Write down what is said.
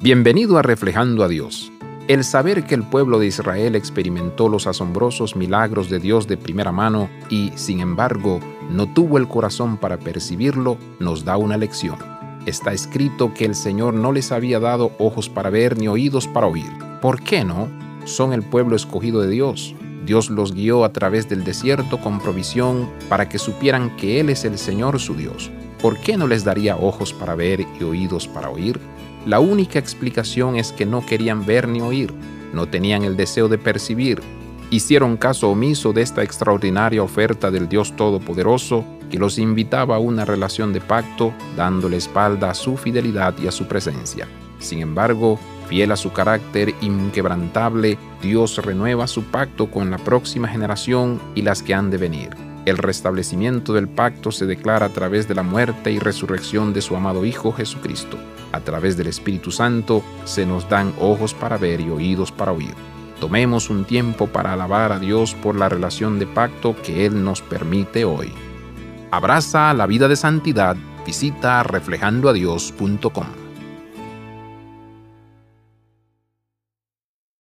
Bienvenido a Reflejando a Dios. El saber que el pueblo de Israel experimentó los asombrosos milagros de Dios de primera mano y, sin embargo, no tuvo el corazón para percibirlo, nos da una lección. Está escrito que el Señor no les había dado ojos para ver ni oídos para oír. ¿Por qué no? Son el pueblo escogido de Dios. Dios los guió a través del desierto con provisión para que supieran que Él es el Señor su Dios. ¿Por qué no les daría ojos para ver y oídos para oír? La única explicación es que no querían ver ni oír, no tenían el deseo de percibir, hicieron caso omiso de esta extraordinaria oferta del Dios Todopoderoso que los invitaba a una relación de pacto, dándole espalda a su fidelidad y a su presencia. Sin embargo, fiel a su carácter inquebrantable, Dios renueva su pacto con la próxima generación y las que han de venir. El restablecimiento del pacto se declara a través de la muerte y resurrección de su amado Hijo Jesucristo a través del Espíritu Santo se nos dan ojos para ver y oídos para oír. Tomemos un tiempo para alabar a Dios por la relación de pacto que Él nos permite hoy. Abraza la vida de santidad. Visita reflejandoadios.com.